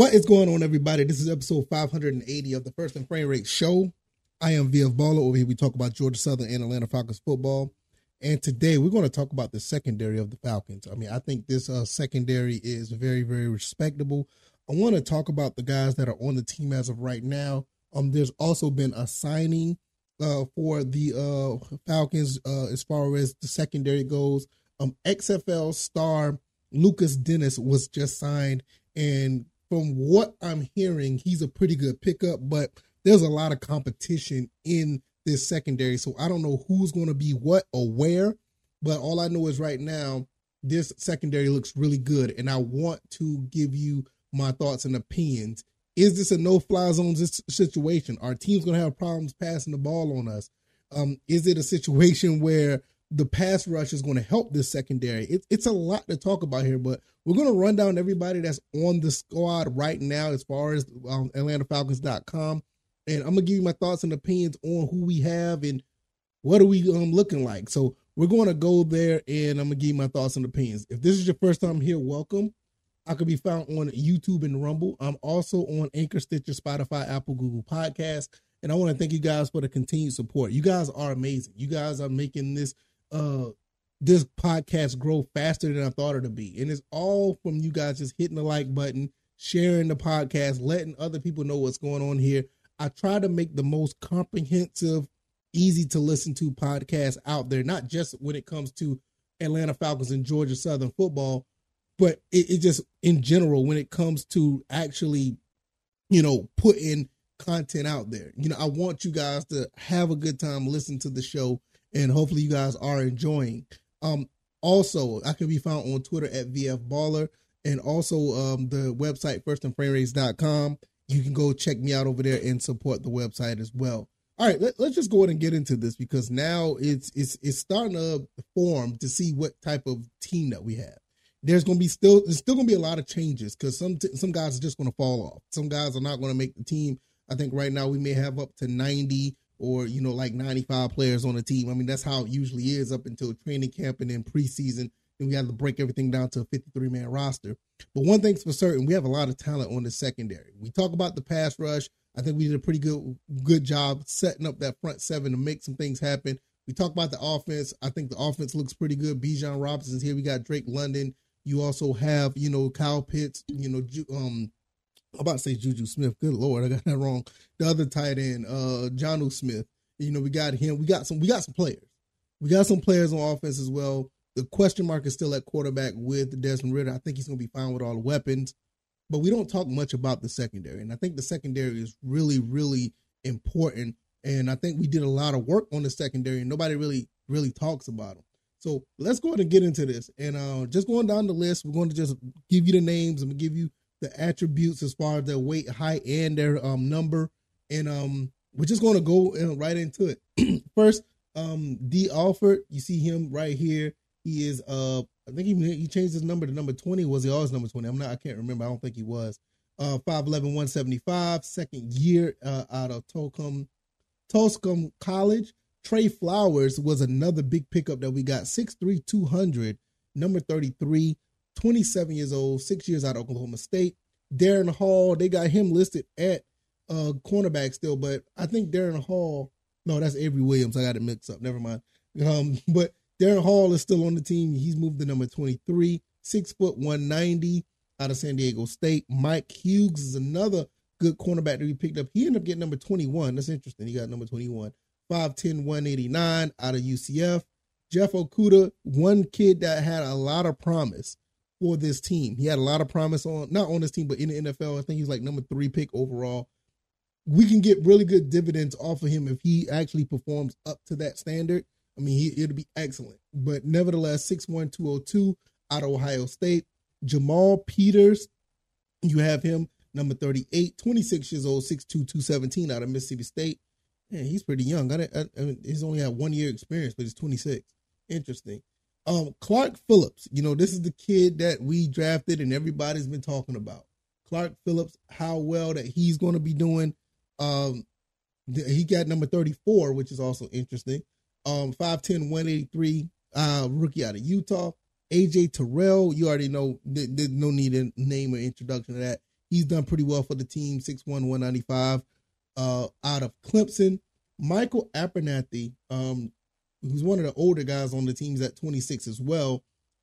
What is going on, everybody? This is episode 580 of the First and Frame Rate Show. I am VF Baller. Over here, we talk about Georgia Southern and Atlanta Falcons football. And today, we're going to talk about the secondary of the Falcons. I mean, I think this uh, secondary is very, very respectable. I want to talk about the guys that are on the team as of right now. Um, there's also been a signing uh, for the uh, Falcons uh, as far as the secondary goes. Um, XFL star Lukas Denis was just signed, and from what I'm hearing, he's a pretty good pickup, but there's a lot of competition in this secondary. So I don't know who's going to be what or where, but all I know is right now, this secondary looks really good. And I want to give you my thoughts and opinions. Is this a no fly zone situation? Are teams going to have problems passing the ball on us? Um, is it a situation where the pass rush is going to help this secondary. It, it's a lot to talk about here, but we're going to run down everybody that's on the squad right now as far as um, AtlantaFalcons.com. And I'm going to give you my thoughts and opinions on who we have and what are we um, looking like. So we're going to go there and I'm going to give you my thoughts and opinions. If this is your first time here, welcome. I can be found on YouTube and Rumble. I'm also on Anchor, Stitcher, Spotify, Apple, Google Podcasts. And I want to thank you guys for the continued support. You guys are amazing. You guys are making this – uh this podcast grow faster than I thought it would be. And it's all from you guys just hitting the like button, sharing the podcast, letting other people know what's going on here. I try to make the most comprehensive, easy to listen to podcast out there, not just when it comes to Atlanta Falcons and Georgia Southern football, but it, it just in general when it comes to actually, you know, putting content out there. You know, I want you guys to have a good time, listen to the show and hopefully you guys are enjoying. Um, also, I can be found on Twitter at VF Baller and also um, the website firstandframerates.com. You can go check me out over there and support the website as well. All right, let, us just go ahead and get into this because now it's it's it's starting to form to see what type of team that we have. There's going to be still there's still going to be a lot of changes because some some guys are just going to fall off. Some guys are not going to make the team. I think right now we may have up to 90 or you know like 95 players on a team. I mean that's how it usually is up until training camp and then preseason. And we have to break everything down to a 53 man roster. But one thing's for certain, we have a lot of talent on the secondary. We talk about the pass rush. I think we did a pretty good good job setting up that front seven to make some things happen. We talk about the offense. I think the offense looks pretty good. Bijan Robinson's here. We got Drake London. You also have, you know, Kyle Pitts, you know, um, I'm about to say Juju Smith. Good lord, I got that wrong. The other tight end, uh, Jonnu Smith. You know, we got him. We got some. We got some players. We got some players on offense as well. The question mark is still at quarterback with Desmond Ridder. I think he's going to be fine with all the weapons, but we don't talk much about the secondary. And I think the secondary is really, really important. And I think we did a lot of work on the secondary, and nobody really, really talks about them. So let's go ahead and get into this. And uh, just going down the list, we're going to just give you the names. I'm going to give you the attributes as far as their weight, height, and their um, number. And um, we're just going to go uh, right into it. First, um, Dee Alford, you see him right here. He is uh, I think he he changed his number to number twenty. Was he always number twenty? I'm not. I can't remember. I don't think he was. Uh, 5'11", 175, second year uh, out of Tolcom, Tusculum College. Tre Flowers was another big pickup that we got. 6'3", 200, number 33. 27 years old, six years out of Oklahoma State. Darren Hall, they got him listed at uh cornerback still, but I think Darren Hall, no, that's Avery Williams. I got it mixed up. Never mind. Um, but Darren Hall is still on the team. He's moved to number 23, six foot 190 out of San Diego State. Mike Hughes is another good cornerback that we picked up. He ended up getting number 21. That's interesting. He got number 21. 5'10, 189 out of UCF. Jeff Okudah, one kid that had a lot of promise for this team. He had a lot of promise on not on this team, but in the NFL. I think he's like number three pick overall. We can get really good dividends off of him if he actually performs up to that standard. I mean, he, it'll be excellent. But nevertheless, 61202 out of Ohio State. Jamal Peters, you have him, number 38, 26 years old, 62217 out of Mississippi State. Man, he's pretty young. I, I, I mean, he's only had one year experience, but he's 26. Interesting. Um, Clark Phillips, you know, this is the kid that we drafted and everybody's been talking about. Clark Phillips, how well that he's going to be doing. Um, he got number 34, which is also interesting. Um, 5'10, 183, uh, rookie out of Utah. AJ Terrell, you already know, there's no need to name or introduction to that. He's done pretty well for the team, 6'1", 195 uh, out of Clemson. Micah Abernathy, um, who's one of the older guys on the teams at 26 as well.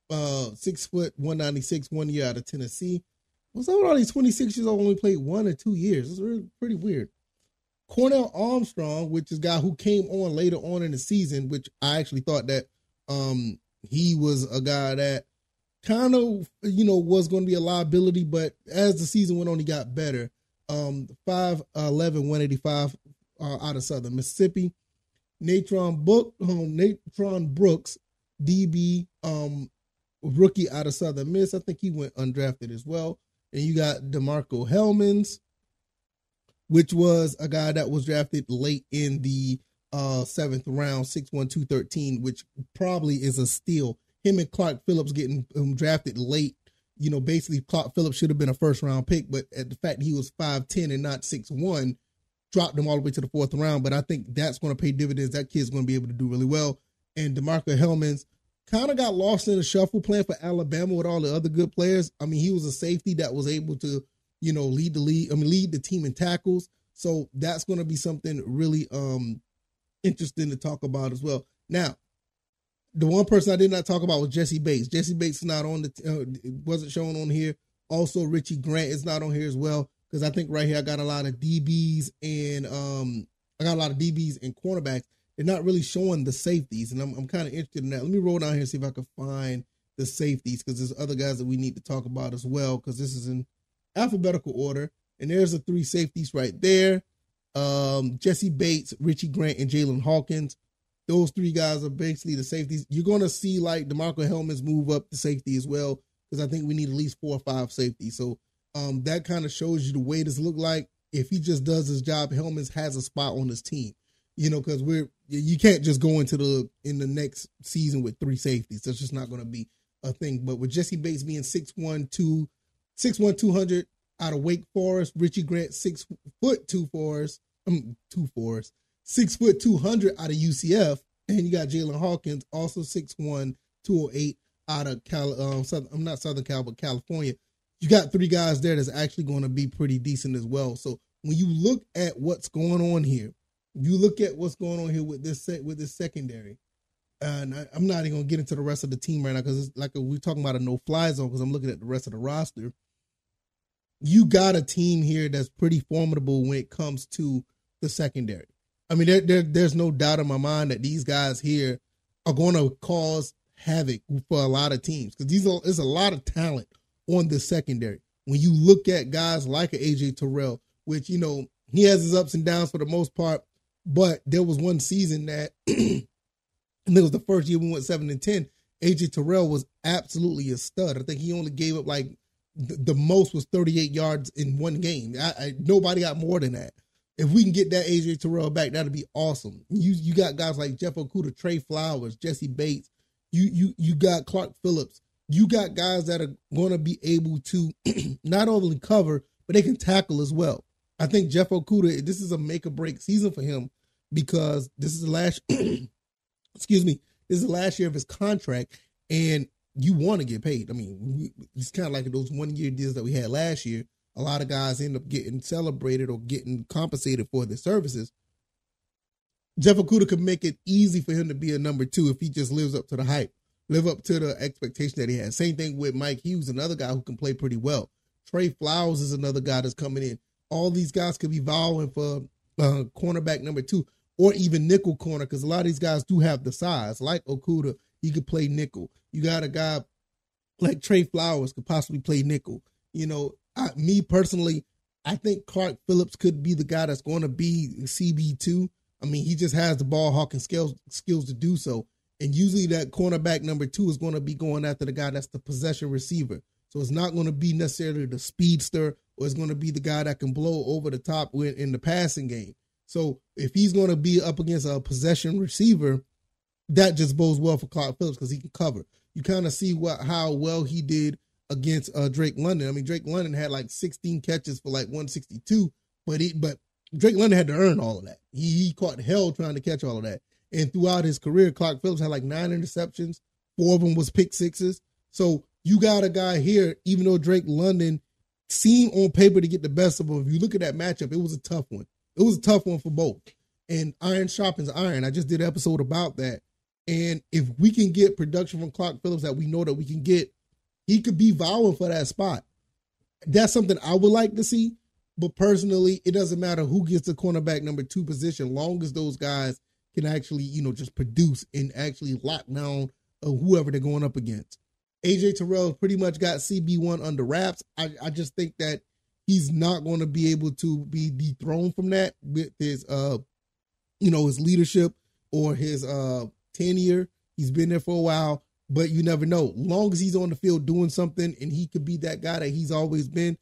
Uh, six foot, 196, one year out of Tennessee. What's up with all these 26 years old only played one or two years? It's really pretty weird. Cornell Armstrong, which is guy who came on later on in the season, which I actually thought that um he was a guy that kind of you know was going to be a liability, but as the season went on, he got better. Um, 5'11", 185 uh, out of Southern Mississippi. Natrone Book, um, Natrone Brooks, DB, um, rookie out of Southern Miss. I think he went undrafted as well. And you got DeMarcco Hellams, which was a guy that was drafted late in the uh, seventh round, six one two thirteen, which probably is a steal. Him and Clark Phillips getting um, drafted late. You know, basically Clark Phillips should have been a first round pick, but at the fact he was five ten and not six one, dropped him all the way to the fourth round. But I think that's going to pay dividends. That kid's going to be able to do really well. And DeMarcco Hellams kind of got lost in the shuffle playing for Alabama with all the other good players. I mean, he was a safety that was able to, you know, lead the lead. I mean, lead the team in tackles. So that's going to be something really um interesting to talk about as well. Now, the one person I did not talk about was Jessie Bates. Jessie Bates is not on the uh, wasn't shown on here. Also, Richie Grant is not on here as well because I think right here I got a lot of DBs and um I got a lot of DBs and cornerbacks. They're not really showing the safeties, and I'm I'm kind of interested in that. Let me roll down here and see if I can find the safeties because there's other guys that we need to talk about as well because this is in alphabetical order. And there's the three safeties right there. Um, Jessie Bates, Richie Grant, and Jaylinn Hawkins. Those three guys are basically the safeties. You're going to see like DeMarcco Hellams move up to safety as well because I think we need at least four or five safeties. So um, that kind of shows you the way this look like. If he just does his job, Hellams has a spot on his team. You know, because we're you can't just go into the in the next season with three safeties. That's just not going to be a thing. But with Jessie Bates being six one two, six one two hundred out of Wake Forest, Richie Grant six foot two Forest, um, two Forest, six foot two hundred out of UCF, and you got Jaylinn Hawkins also six one two oh eight out of Cal. Um, Southern, I'm not Southern Cal, but California you got three guys there that's actually going to be pretty decent as well. So when you look at what's going on here, you look at what's going on here with this set with this secondary. And I, am not even gonna get into the rest of the team right now because it's like we're talking about a no-fly zone because I'm looking at the rest of the roster. You got a team here that's pretty formidable when it comes to the secondary. I mean, there, there, there's no doubt in my mind that these guys here are going to cause havoc for a lot of teams because these are, there's a lot of talent on the secondary. When you look at guys like AJ Terrell, which you know he has his ups and downs for the most part, but there was one season that, and it was the first year we went seven and ten. AJ Terrell was absolutely a stud. I think he only gave up like the, most was 38 yards in one game. I, I, nobody got more than that. If we can get that AJ Terrell back, that'd be awesome. You you got guys like Jeff Okudah, Tre Flowers, Jessie Bates. You you you got Clark Phillips you got guys that are going to be able to not only cover, but they can tackle as well. I think Jeff Okudah, this is a make or break season for him because this is the last, excuse me, this is the last year of his contract, and you want to get paid. I mean, it's kind of like those one year deals that we had last year. A lot of guys end up getting celebrated or getting compensated for their services. Jeff Okudah could make it easy for him to be a number two if he just lives up to the hype live up to the expectation that he has. Same thing with Mike Hughes, another guy who can play pretty well. Tre Flowers is another guy that's coming in. All these guys could be vying for uh, cornerback number two or even nickel corner because a lot of these guys do have the size. Like Okudah, he could play nickel. You got a guy like Tre Flowers could possibly play nickel. You know, I, me personally, I think Clark Phillips could be the guy that's going to be CB two. I mean, he just has the ball hawking skills skills to do so. And usually that cornerback number two is going to be going after the guy that's the possession receiver. So it's not going to be necessarily the speedster or it's going to be the guy that can blow over the top in the passing game. So if he's going to be up against a possession receiver, that just bodes well for Clark Phillips because he can cover. You kind of see what how well he did against uh, Drake London. I mean, Drake London had like 16 catches for like 162, but he but Drake London had to earn all of that. He, he caught hell trying to catch all of that. And throughout his career, Clark Phillips had like nine interceptions. Four of them was pick sixes. So you got a guy here, even though Drake London seemed on paper to get the best of him. If you look at that matchup, it was a tough one. It was a tough one for both. And iron sharpens iron. I just did an episode about that. And if we can get production from Clark Phillips that we know that we can get, he could be vowing for that spot. That's something I would like to see. But personally, it doesn't matter who gets the cornerback number two position, long as those guys can actually, you know, just produce and actually lock down uh, whoever they're going up against. AJ Terrell pretty much got CB1 under wraps. I, I just think that he's not going to be able to be dethroned from that with his, uh, you know, his leadership or his uh tenure. He's been there for a while, but you never know. Long as he's on the field doing something and he could be that guy that he's always been,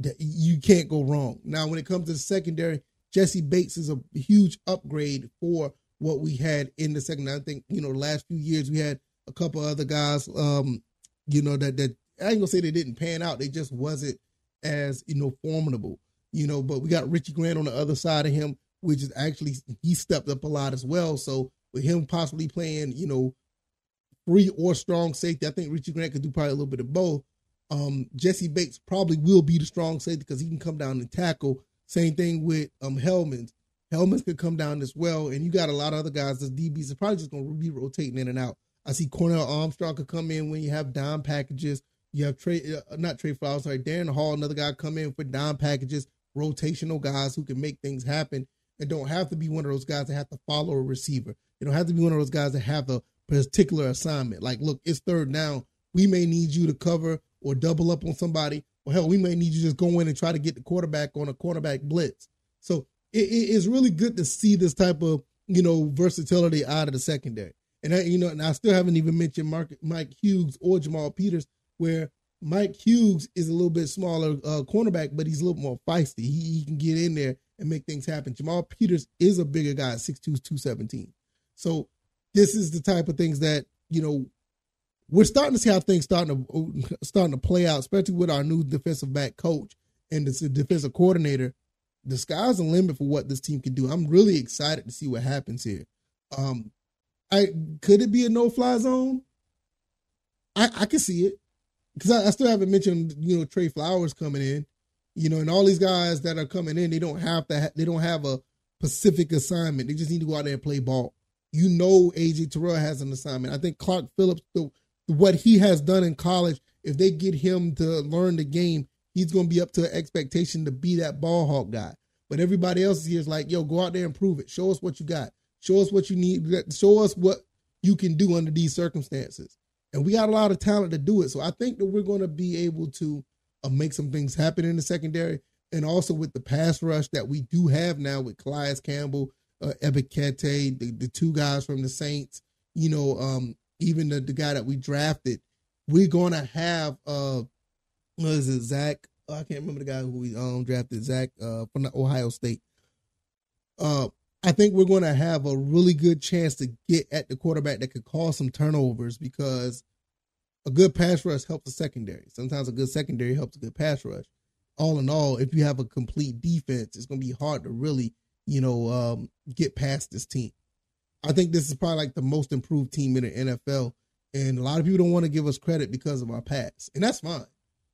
that you can't go wrong. Now, when it comes to the secondary, Jessie Bates is a huge upgrade for what we had in the second. I think you know the last few years we had a couple other guys, um, you know that that I ain't gonna say they didn't pan out. They just wasn't as you know formidable, you know. But we got Richie Grant on the other side of him, which is actually he stepped up a lot as well. So with him possibly playing, you know, free or strong safety, I think Richie Grant could do probably a little bit of both. Um, Jessie Bates probably will be the strong safety because he can come down and tackle. Same thing with um Hellams. Hellams could come down as well, and you got a lot of other guys. The DBs are probably just going to be rotating in and out. I see Cornell Armstrong could come in when you have dime packages. You have Tre, uh, not Tre Flowers, sorry, Darren Hall, another guy come in for dime packages, rotational guys who can make things happen and don't have to be one of those guys that have to follow a receiver. You don't have to be one of those guys that have a particular assignment. Like, look, it's third down. We may need you to cover or double up on somebody. Or hell, we may need you to just go in and try to get the quarterback on a quarterback blitz. So it, it's really good to see this type of you know versatility out of the secondary. And I, you know, and I still haven't even mentioned Mark, Mike Hughes or Jamal Peters, where Mike Hughes is a little bit smaller uh, cornerback, but he's a little more feisty. He, he, can get in there and make things happen. Jamal Peters is a bigger guy, 6'2", 217. So this is the type of things that you know we're starting to see how things starting to starting to play out, especially with our new defensive back coach and the defensive coordinator. The sky's the limit for what this team can do. I'm really excited to see what happens here. Um, I could it be a no fly zone? I I can see it because I, I, still haven't mentioned you know Tre Flowers coming in, you know, and all these guys that are coming in, they don't have to ha- they don't have a specific assignment. They just need to go out there and play ball. You know, AJ Terrell has an assignment. I think Clark Phillips, the what he has done in college, if they get him to learn the game, he's going to be up to expectation to be that ball hawk guy. But everybody else here is like, yo, go out there and prove it. Show us what you got. Show us what you need. Show us what you can do under these circumstances. And we got a lot of talent to do it. So I think that we're going to be able to uh, make some things happen in the secondary. And also with the pass rush that we do have now with Calais Campbell, uh, Ebiketie, the, the two guys from the Saints, you know, um, even the, the guy that we drafted, we're gonna have uh what is it, Zach? Oh, I can't remember the guy who we um drafted, Zach uh from Ohio State. Uh I think we're gonna have a really good chance to get at the quarterback that could cause some turnovers because a good pass rush helps the secondary. Sometimes a good secondary helps a good pass rush. All in all, if you have a complete defense, it's gonna be hard to really, you know, um, get past this team. I think this is probably like the most improved team in the NFL. And a lot of people don't want to give us credit because of our past. And that's fine.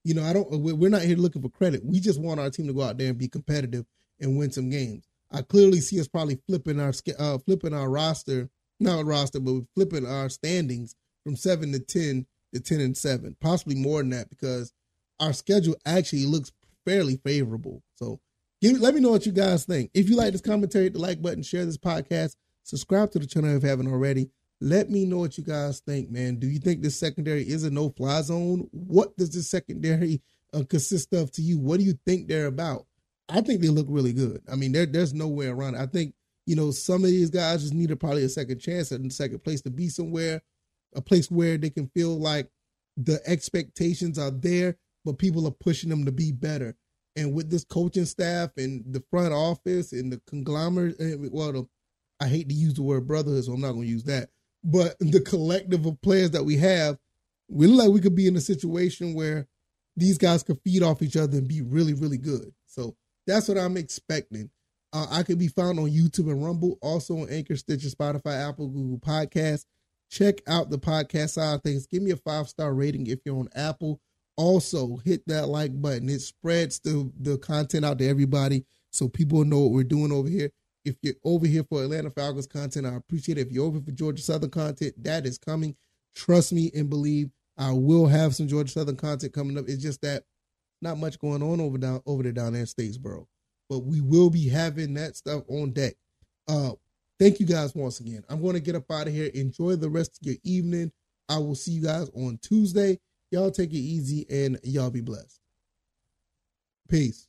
You know, I don't, we're not here looking for credit. We just want our team to go out there and be competitive and win some games. I clearly see us probably flipping our, uh, flipping our roster, not roster, but flipping our standings from seven to 10 to 10 and seven, possibly more than that because our schedule actually looks fairly favorable. So give, let me know what you guys think. If you like this commentary, the like button, share this podcast. Subscribe to the channel if you haven't already. Let me know what you guys think, man. Do you think this secondary is a no-fly zone? What does this secondary uh, consist of to you? What do you think they're about? I think they look really good. I mean, there, there's no way around it. I think you know some of these guys just need a, probably a second chance and second place to be somewhere, a place where they can feel like the expectations are there, but people are pushing them to be better. And with this coaching staff and the front office and the conglomerate, eh, well, the I hate to use the word brotherhood, so I'm not going to use that. But the collective of players that we have, we look like we could be in a situation where these guys could feed off each other and be really, really good. So that's what I'm expecting. Uh, I could be found on YouTube and Rumble, also on Anchor, Stitcher, Spotify, Apple, Google Podcasts. Check out the podcast side of things. Give me a five star rating if you're on Apple. Also, hit that like button. It spreads the, the content out to everybody so people know what we're doing over here. If you're over here for Atlanta Falcons content, I appreciate it. If you're over for Georgia Southern content, that is coming. Trust me and believe I will have some Georgia Southern content coming up. It's just that not much going on over down over there down there in Statesboro. But we will be having that stuff on deck. Uh thank you guys once again. I'm going to get up out of here. Enjoy the rest of your evening. I will see you guys on Tuesday. Y'all take it easy and y'all be blessed. Peace.